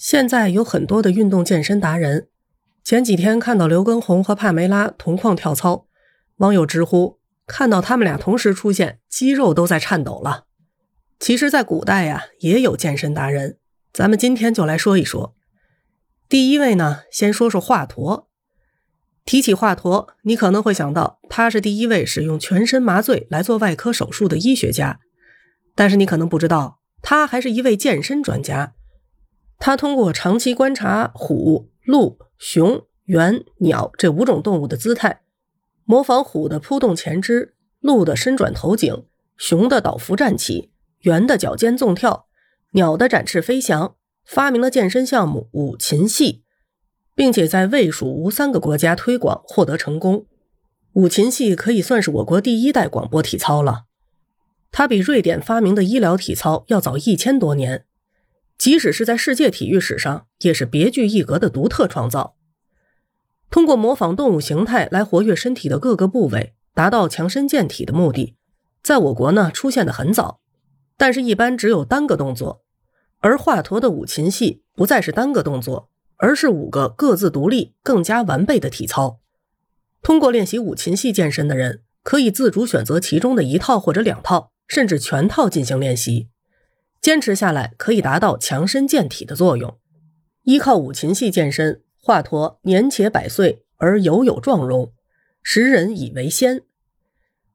现在有很多的运动健身达人。前几天看到刘畊宏和帕梅拉同框跳操，网友直呼看到他们俩同时出现，肌肉都在颤抖了。其实，在古代呀，也有健身达人。咱们今天就来说一说。第一位呢，先说说华佗。提起华佗，你可能会想到他是第一位使用全身麻醉来做外科手术的医学家，但是你可能不知道，他还是一位健身专家。他通过长期观察虎、鹿、熊、猿、鸟这五种动物的姿态，模仿虎的扑动前肢、鹿的伸转头颈、熊的倒伏站起、猿的脚尖纵跳、鸟的展翅飞翔，发明了健身项目五禽戏，并且在魏、蜀、吴三个国家推广获得成功。五禽戏可以算是我国第一代广播体操了，它比瑞典发明的医疗体操要早一千多年。即使是在世界体育史上，也是别具一格的独特创造。通过模仿动物形态来活跃身体的各个部位，达到强身健体的目的，在我国呢出现的很早，但是一般只有单个动作。而华佗的五禽戏不再是单个动作，而是五个各自独立、更加完备的体操。通过练习五禽戏健身的人，可以自主选择其中的一套或者两套，甚至全套进行练习。坚持下来可以达到强身健体的作用。依靠五禽戏健身，华佗年且百岁而犹有壮容，时人以为仙。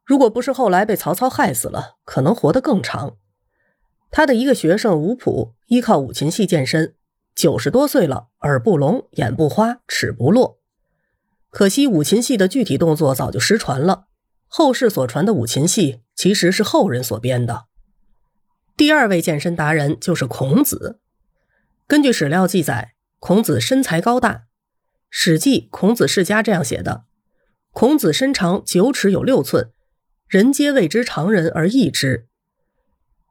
如果不是后来被曹操害死了，可能活得更长。他的一个学生吴普依靠五禽戏健身，九十多岁了，耳不聋，眼不花，齿不落。可惜五禽戏的具体动作早就失传了，后世所传的五禽戏其实是后人所编的。第二位健身达人就是孔子。根据史料记载，孔子身材高大，《史记·孔子世家》这样写的：“孔子身长九尺有六寸，人皆谓之常人而异之。”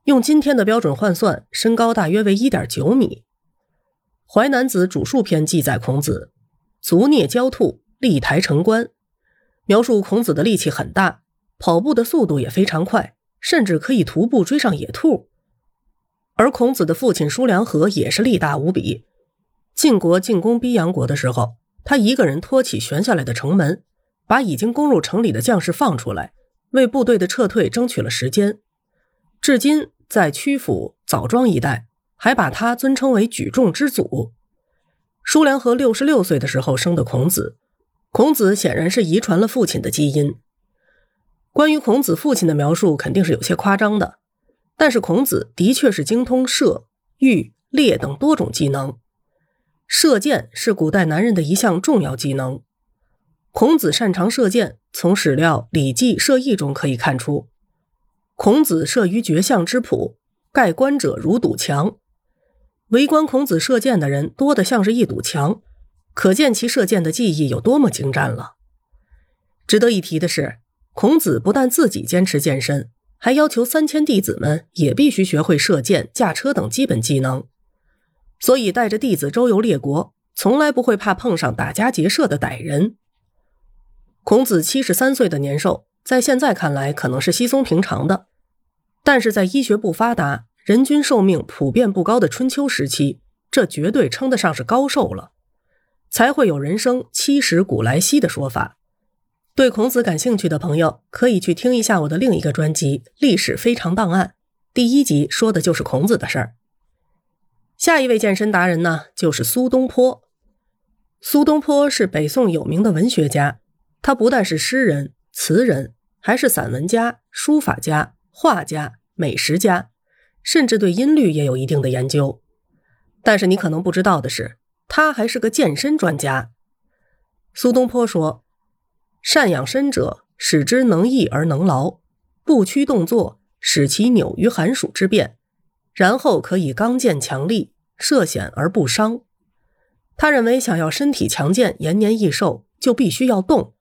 用今天的标准换算，身高大约为一点九米。《淮南子·主述篇》记载，孔子足蹑焦兔，立台城关，描述孔子的力气很大，跑步的速度也非常快，甚至可以徒步追上野兔。而孔子的父亲叔梁纥也是力大无比。晋国进攻逼阳国的时候，他一个人托起悬下来的城门，把已经攻入城里的将士放出来，为部队的撤退争取了时间。至今，在曲阜、枣庄一带，还把他尊称为举重之祖。叔梁纥六十六岁的时候生的孔子，孔子显然是遗传了父亲的基因。关于孔子父亲的描述，肯定是有些夸张的。但是孔子的确是精通射、御、猎等多种技能，射箭是古代男人的一项重要技能。孔子擅长射箭，从史料《礼记·射艺》中可以看出。孔子射于绝象之圃，盖观者如堵墙。围观孔子射箭的人多得像是一堵墙，可见其射箭的技艺有多么精湛了。值得一提的是，孔子不但自己坚持健身。还要求三千弟子们也必须学会射箭、驾车等基本技能，所以带着弟子周游列国，从来不会怕碰上打家劫舍的歹人。孔子七十三岁的年寿，在现在看来可能是稀松平常的，但是在医学不发达、人均寿命普遍不高的春秋时期，这绝对称得上是高寿了，才会有人生七十古来稀的说法。对孔子感兴趣的朋友，可以去听一下我的另一个专辑《历史非常档案》，第一集说的就是孔子的事儿。下一位健身达人呢，就是苏东坡。苏东坡是北宋有名的文学家，他不但是诗人、词人，还是散文家、书法家、画家、美食家，甚至对音律也有一定的研究。但是你可能不知道的是，他还是个健身专家。苏东坡说。善养身者，使之能逸而能劳，不屈动作，使其扭于寒暑之变，然后可以刚健强力，涉险而不伤。他认为，想要身体强健、延年益寿，就必须要动。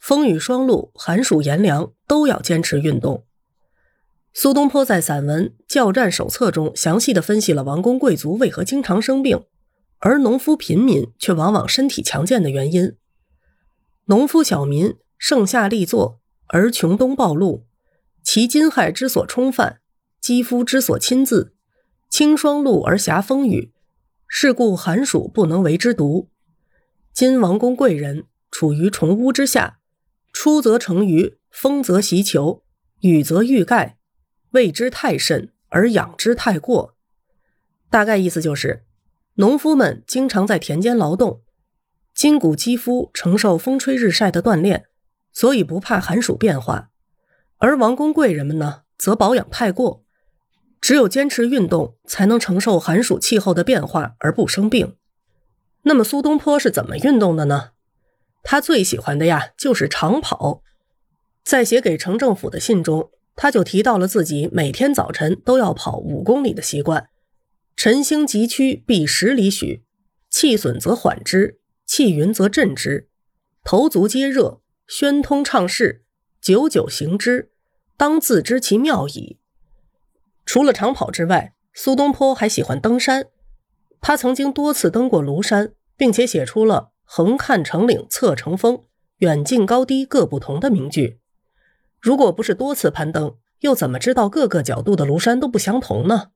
风雨霜露、寒暑炎凉，都要坚持运动。苏东坡在散文《教战手册》中详细的分析了王公贵族为何经常生病，而农夫贫民却往往身体强健的原因。农夫小民盛夏力作，而穷冬暴露，其金亥之所冲犯，肌肤之所侵渍，清霜露而暇风雨，是故寒暑不能为之独。今王公贵人处于重屋之下，出则成鱼，风则袭裘，雨则欲盖，畏之太甚，而养之太过。大概意思就是，农夫们经常在田间劳动，筋骨肌肤承受风吹日晒的锻炼，所以不怕寒暑变化；而王公贵人们呢，则保养太过，只有坚持运动，才能承受寒暑气候的变化而不生病。那么苏东坡是怎么运动的呢？他最喜欢的呀，就是长跑。在写给城政府的信中，他就提到了自己每天早晨都要跑五公里的习惯。晨兴急趋，必十里许；气损则缓之，气匀则振之。头足皆热，宣通畅适，久久行之，当自知其妙矣。除了长跑之外，苏东坡还喜欢登山。他曾经多次登过庐山，并且写出了“横看成岭侧成峰，远近高低各不同”的名句。如果不是多次攀登，又怎么知道各个角度的庐山都不相同呢？